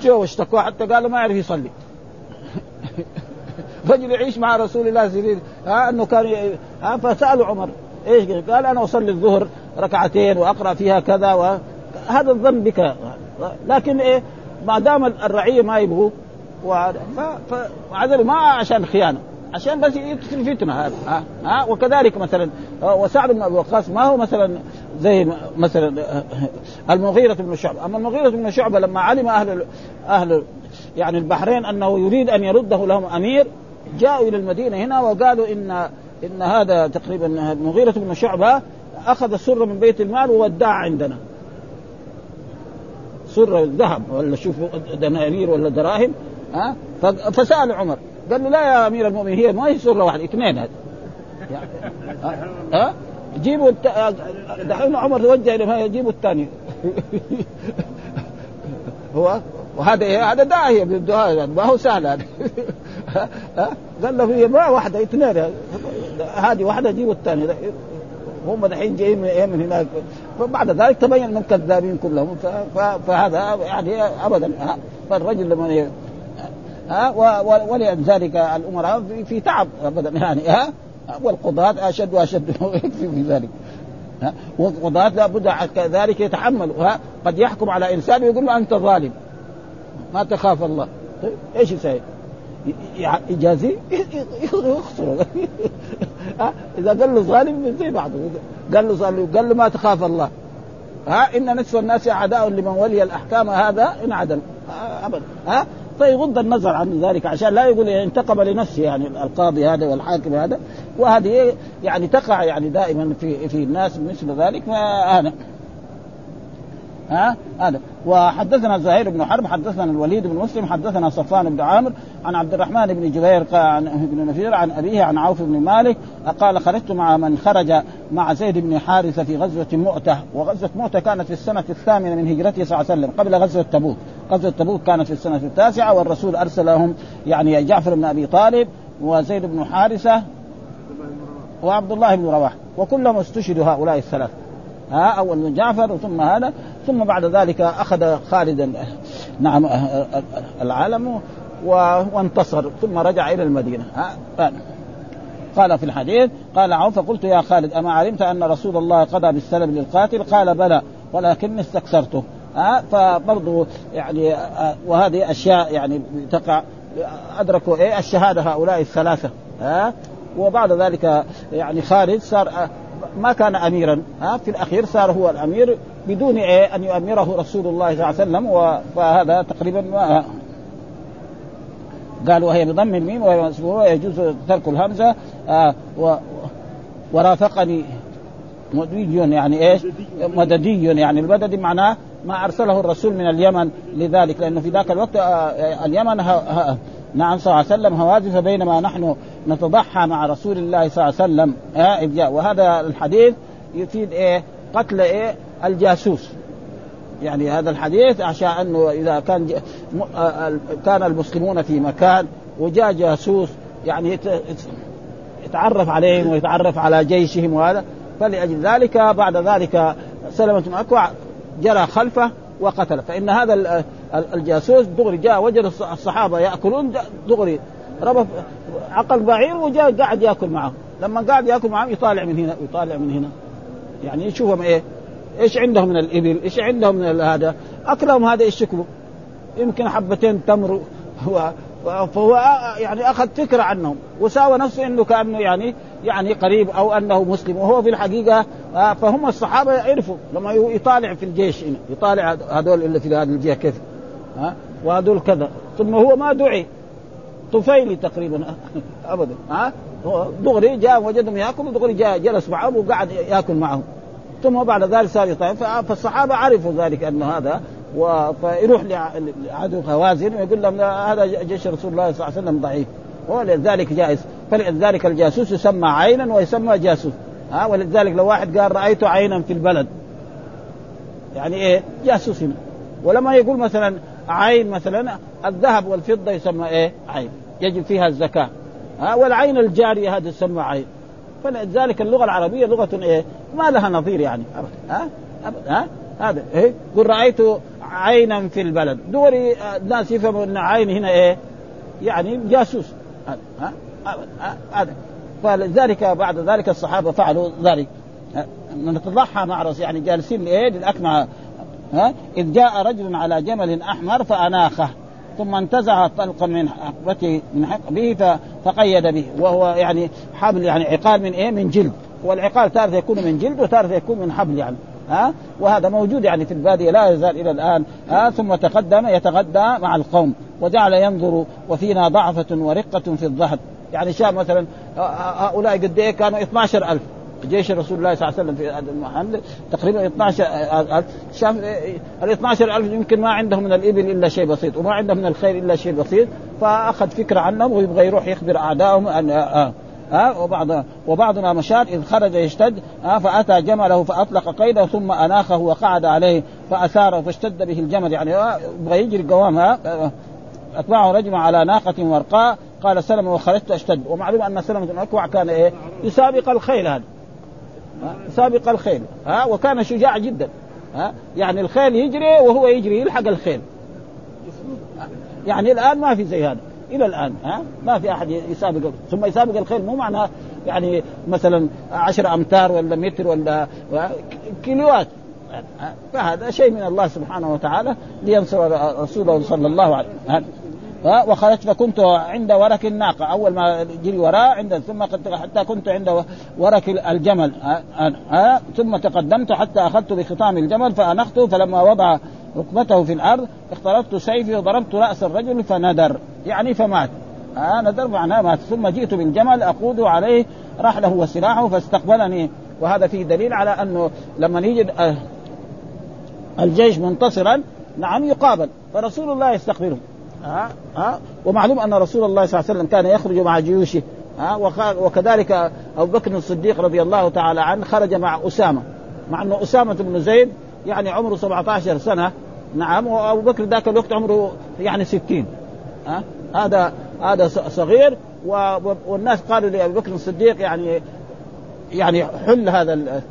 جو واشتكوا حتى قال ما يعرف يصلي. رجل يعيش مع رسول الله سيرين ها؟ أنه كان ها؟ فسألوا عمر إيش قال؟ أنا أصلي الظهر ركعتين وأقرأ فيها كذا وهذا الظن بك. لكن إيه؟ ما دام الرعية ما يبغوا فعزلوا ما عشان خيانة عشان بس يدخل فتنة هذا ها, ها وكذلك مثلا وسعد بن أبي وقاص ما هو مثلا زي مثلا المغيرة بن شعبة، أما المغيرة بن شعبة لما علم أهل أهل يعني البحرين أنه يريد أن يرده لهم أمير جاءوا إلى المدينة هنا وقالوا إن إن هذا تقريبا المغيرة بن شعبة أخذ سرة من بيت المال وودعها عندنا. سرة ذهب ولا شوف دنانير ولا دراهم. ها؟ فسأل عمر. قال له لا يا أمير المؤمنين هي ما هي سره واحدة اثنين ها؟ جيبوا الت... دحين عمر توجه إلى جيبوا الثاني. هو؟ وهذا إيه؟ هذا داعية بالدعاء ما هو سهل هذا. قال له هي ما واحدة اثنين. هذه واحدة جيبوا الثانية. هم دحين جايين من, من هناك. فبعد ذلك تبين انهم كذابين كلهم. فهذا يعني ابدا فالرجل لما ها ولذلك الأمراء في تعب ابدا. يعني ها والقضاة أشد وأشد في ذلك. والقضاة لابد كذلك يتحملوا ها قد يحكم على إنسان ويقول له أنت ظالم. ما تخاف الله. طيب إيش يسوي؟ يجازي يخسر إذا قال له ظالم زي بعضه. قال له ظالم قال له ما تخاف الله. ها إن نصف الناس أعداء لمن ولي الأحكام هذا إن عدل. ابدا. ها فيغض النظر عن ذلك عشان لا يقول انتقم لنفسه يعني القاضي هذا والحاكم هذا. وهذه يعني تقع يعني دائما في في الناس مثل ذلك. هذا ها؟ هذا. وحدثنا زهير بن حرب حدثنا الوليد بن مسلم حدثنا صفان بن عامر عن عبد الرحمن بن جبير عن ابن نفير عن أبيه عن عوف بن مالك قال خرجت مع من خرج مع زيد بن حارثة في غزوة مؤتة وغزوة مؤتة كانت في السنة الثامنة من هجرته صلى الله عليه وسلم قبل غزوة تبوك. غزوة تبوك كانت في السنة التاسعة والرسول أرسلهم يعني جعفر بن أبي طالب وزيد بن حارثة وعبد الله بن رواح وكلهم استشهدوا هؤلاء الثلاث ها اول من جعفر ثم هذا ثم بعد ذلك أخذ خالدا نعم العالم وانتصر ثم رجع إلى المدينة. ها قال. في الحديث قال عوف فقلت يا خالد أما علمت أن رسول الله قضى بالسلب للقاتل؟ قال بلى ولكني استكثرته. ها فبرضه يعني وهذه أشياء يعني تقع أدركوا إيه؟ الشهادة هؤلاء الثلاثة. ها وبعد ذلك يعني خالد صار ما كان اميرا. ها في الأخير صار هو الأمير بدون إيه؟ أن يؤمره رسول الله صلى الله عليه وسلم فهذا تقريبا ما قال وهي بضم الميم ويجوز ترك الهمزة. آه و ورافقني مددي يعني إيش؟ مددي يعني المدد معناه ما أرسله الرسول من اليمن لذلك لأنه في ذاك الوقت آه اليمن ها ها نعم صلى الله عليه وسلم هوازف بينما نحن نتضحى مع رسول الله صلى الله عليه وسلم آه وهذا الحديث يفيد إيه؟ قتل إيه؟ الجاسوس يعني هذا الحديث عشان إنه إذا كان كان المسلمون في مكان وجاء جاسوس يعني يتعرف عليهم ويتعرف على جيشهم وهذا فلأجل ذلك بعد ذلك سلمة بن أكوع جرى خلفه وقتله فإن هذا الجاسوس دغري جاء وجد الصحابة يأكلون دغري ربط عقل بعير وجاء قاعد يأكل معهم. لما قاعد يأكل معهم يطالع من هنا ويطالع من هنا. يعني يشوفهم إيه؟ إيش عندهم من الإبل؟ إيش عندهم من هذا؟ أكلهم هذا إيش شكله يمكن حبتين تمر هو فهو يعني أخذ فكرة عنهم. وساوى نفسه إنه كأنه يعني يعني قريب أو أنه مسلم. وهو في الحقيقة فهم الصحابة يعرفوا. لما يطالع في الجيش هنا يطالع هذول اللي في هذه الجهة كيف؟ ها؟ وهذول كذا. ثم هو ما دعي. طفيلي تقريبا. ابدا. ها؟ دغري جاء وجدهم يأكلوا دغري جاء جلس معهم وقعد يأكل معهم. ثم بعد ذلك صار يطيب فالصحابة عرفوا ذلك انه هذا و... فيروح لعدو هوازن ويقول لهم هذا جيش رسول الله صلى الله عليه وسلم ضعيف. ولذلك جائز فلذلك الجاسوس يسمى عينا ويسمى جاسوس. ها؟ ولذلك لو واحد قال رأيت عينا في البلد. يعني إيه؟ جاسوس هنا ولما يقول مثلا عين مثلا الذهب والفضة يسمى إيه؟ عين. يجب فيها الزكاة. ها؟ والعين الجارية هذه تسمى عين. فلذلك اللغة العربية لغة إيه؟ ما لها نظير يعني. ها؟ ها؟ هذا. إيه؟ قل رأيت عينا في البلد. دوري الناس يفهموا إن عين هنا إيه؟ يعني جاسوس. ها؟ هذا. فلذلك بعد ذلك الصحابة فعلوا ذلك. نتضحى مع رسول يعني جالسين لإيه؟ للاكل مع ها؟ إذ جاء رجل على جمل أحمر فأناخه ثم انتزع طلقا من حقبته من حقبه فقيد به. وهو يعني حبل يعني عقال من إيه؟ من جلد. والعقال تارة يكون من جلد وتارة يكون من حبل يعني ها؟ وهذا موجود يعني في البادية لا يزال إلى الآن ها؟ ثم تقدم يتغدى مع القوم وجعل ينظر وفينا ضعفة ورقة في الظهر. يعني شاف مثلا هؤلاء قد إيه؟ كانوا 12000 جيش رسول الله صلى الله عليه وسلم في المحل تقريبا 12000 شاف ال 12000 يمكن ما عندهم من الإبل إلا شيء بسيط وما عندهم من الخيل إلا شيء بسيط فأخذ فكرة عنهم ويبغى يروح يخبر أعدائهم أن آه ها أه وبعض وبعضنا مشار إذ خرج يشتد أه فأتى جمله فأطلق قيده ثم أناخه وقعد عليه فأثاره فاشتد به الجمل يعني يبغى يجري قوام ها اتبعه رجل على ناقة ورقاء قال سلم وخرجت أشتد ومعلوم أن سلمة الاكوع كان إيه يسابق الخيل هذا. سابق الخيل ها وكان شجاع جدا ها يعني الخيل يجري وهو يجري يلحق الخيل. يعني الآن ما في زي هذا إلى الآن ها ما في أحد يسابق ثم يسابق الخيل مو معناه يعني مثلا عشر أمتار ولا متر ولا كيلوات فهذا شيء من الله سبحانه وتعالى لينصر رسوله صلى الله عليه وسلم. وخرجت فكنت عند ورك الناقة. أول ما جري وراء عند ثم حتى كنت عند ورك الجمل. ثم تقدمت حتى أخذت بخطام الجمل فأنخته فلما وضع ركبته في الأرض اخترقت سيفي وضربت رأس الرجل فندر يعني فمات. آه ندر معناه مات. ثم جئت بالجمل أقود عليه رحله وسلاحه فاستقبلني. وهذا فيه دليل على أنه لما يجد الجيش منتصرا نعم يقابل. فرسول الله يستقبله. ها؟ ها؟ ومعلوم أن رسول الله صلى الله عليه وسلم كان يخرج مع جيوشه ها؟ وكذلك أبو بكر الصديق رضي الله تعالى عنه خرج مع أسامة مع أنه أسامة بن زيد يعني عمره 17 سنة نعم وأبو بكر ذاك الوقت عمره يعني 60 ها؟ هذا هذا صغير والناس قالوا لابي بكر الصديق يعني يعني حل هذا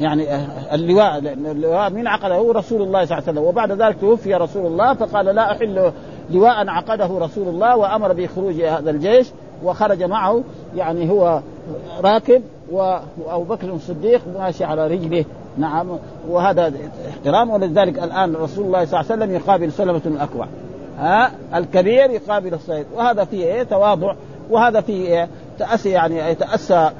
يعني اللواء اللواء مين عقده هو رسول الله صلى الله عليه وسلم وبعد ذلك توفي رسول الله فقال لا أحل لواء عقده رسول الله وأمر بخروج هذا الجيش وخرج معه يعني هو راكب وأبو بكر الصديق ماشي على رجله. نعم وهذا احترام ولذلك الآن رسول الله صلى الله عليه وسلم يقابل سلمة الأكوع. ها الكبير يقابل الصغير وهذا فيه إيه؟ تواضع. وهذا فيه إيه؟ تأسي يعني يتأسى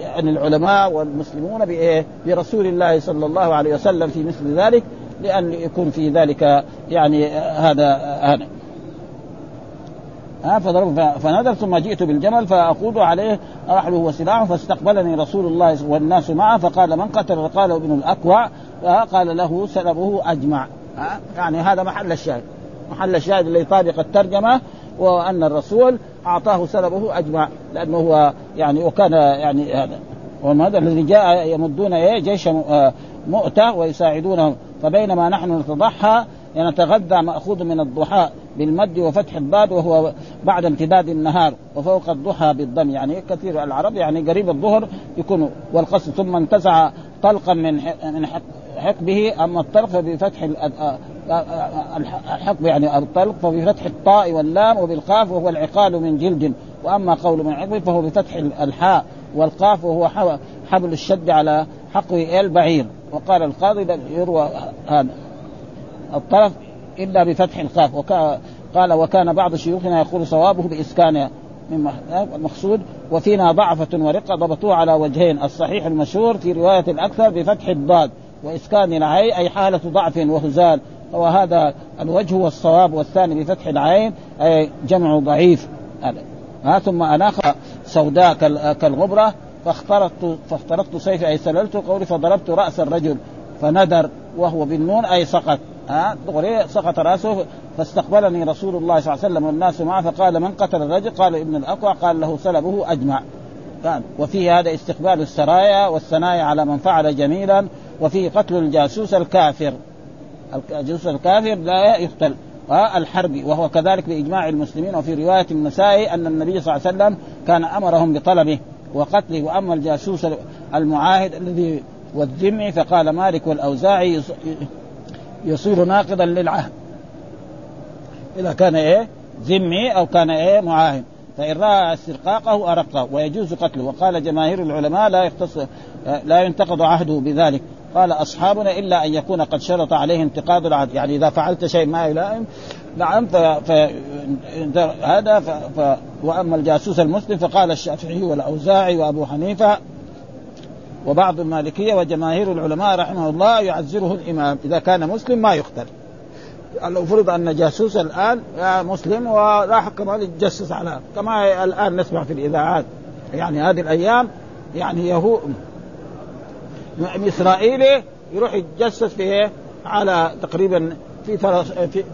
يعني العلماء والمسلمون بإيه؟ برسول الله صلى الله عليه وسلم في مثل ذلك لأن يكون في ذلك يعني هذا هذا ها فضرب فنذر ثم جئت بالجمل فأقود عليه رحله وسلاحه فاستقبلني رسول الله والناس معه فقال من قتل؟ قال ابن الأكوع. قال له سلبه أجمع. يعني هذا محل الشاهد. محل الشاهد اللي يطابق الترجمة وأن الرسول أعطاه سلبه أجمع لأنه هو يعني وكان يعني هذا. وهذا الذي جاء يمدون إيه جيش مؤتة ويساعدونه. فبينما نحن نتضحى نتغذى مأخوذ من الضحى بالمد وفتح الضاد وهو بعد امتداد النهار وفوق الضحى بالضم يعني كثير العرب يعني قريب الظهر يكون والقصد ثم انتزع طلقا من من حقبه أما الطلق فبفتح الحقب يعني الطلق فبفتح الطاء واللام وبالقاف وهو العقال من جلد. وأما قول من حقبه فهو بفتح الحاء والقاف وهو حبل الشد على حقو إلبعير. وقال القاضي يروى هذا. الطرف إلا بفتح القاف وكا قال وكان بعض شيوخنا يقول صوابه بإسكان من المقصود وفينا ضعفة ورقة ضبطوه على وجهين الصحيح المشهور في رواية الأكثر بفتح الضاد وإسكان العين أي حالة ضعف وهزال. وهذا الوجه والصواب والثاني بفتح العين أي جمع ضعيف. ها ثم أناخ سوداء كالغبرة فاخترقت فاخترقت سيفي أي سللت قولي فضربت رأس الرجل فندر وهو بالنون أي سقط. ها دغري سقط راسه فاستقبلني رسول الله صلى الله عليه وسلم والناس معه فقال من قتل الرجل؟ قال ابن الأقوى قال له سلبه أجمع. كان وفيه هذا استقبال السرايا والثنايا على من فعل جميلا وفيه قتل الجاسوس الكافر. الجاسوس الكافر لا يقتل. الحربي وهو كذلك بإجماع المسلمين وفي رواية النسائي أن النبي صلى الله عليه وسلم كان أمرهم بطلبه وقتله وأما الجاسوس المعاهد الذي والذمي فقال مالك والأوزاعي يصير ناقضا للعهد. إذا كان إيه؟ ذمي أو كان إيه؟ معاهد. فإن رأى استرقاقه أرقه ويجوز قتله. وقال جماهير العلماء لا يختص لا ينتقض عهده بذلك. قال أصحابنا إلا أن يكون قد شرط عليه انتقاض العهد. يعني إذا فعلت شيء ما يلائم نعم ف... ف... هذا ف... ف... وأما الجاسوس المسلم فقال الشافعي والأوزاعي وأبو حنيفة وبعض المالكية وجماهير العلماء رحمه الله يعزره الإمام. إذا كان مسلم ما يقتل. لو فرض أن جاسوس الآن مسلم ولا حق ما يتجسس على كما الآن نسمع في الإذاعات. يعني هذه الأيام يعني يهو اسرائيلي يروح يتجسس في إيه؟ على تقريبا في, في, في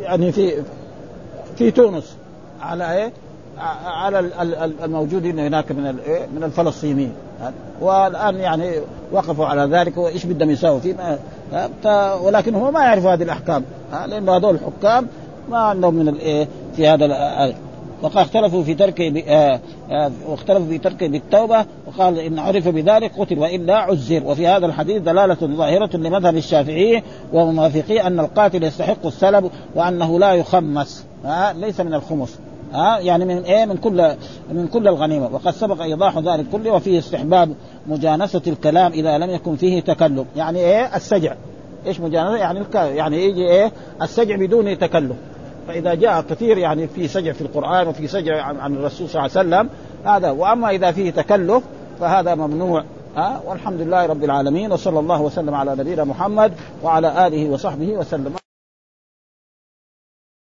يعني في في تونس. على إيه؟ على الموجودين هناك من إيه؟ من الفلسطينيين. والآن يعني وقفوا على ذلك وإيش بدهم يساووا؟ فيه ولكن هم ما يعرفوا هذه الأحكام. لأن هذول الحكام ما عندهم من الايه في هذا وقد اختلفوا في ترك آه آه واختلفوا في ترك بالتوبة وقال إن عرف بذلك قتل وإلا عزر. وفي هذا الحديث دلالة ظاهرة لمذهب الشافعي وموافقي أن القاتل يستحق السلب وأنه لا يخمس. آه ليس من الخمس. ها؟ يعني من إيه؟ من كل من كل الغنيمة. وقد سبق إيضاح ذلك كله وفيه استحباب مجانسة الكلام إذا لم يكن فيه تكلم يعني إيه؟ السجع. إيش مجانسة؟ يعني يعني يجي إيه؟ السجع بدون تكلم فإذا جاء كثير يعني في سجع في القرآن وفي سجع عن, الرسول صلى الله عليه وسلم هذا وأما إذا فيه تكلف فهذا ممنوع. ها؟ والحمد لله رب العالمين وصلى الله وسلم على نبينا محمد وعلى آله وصحبه وسلم.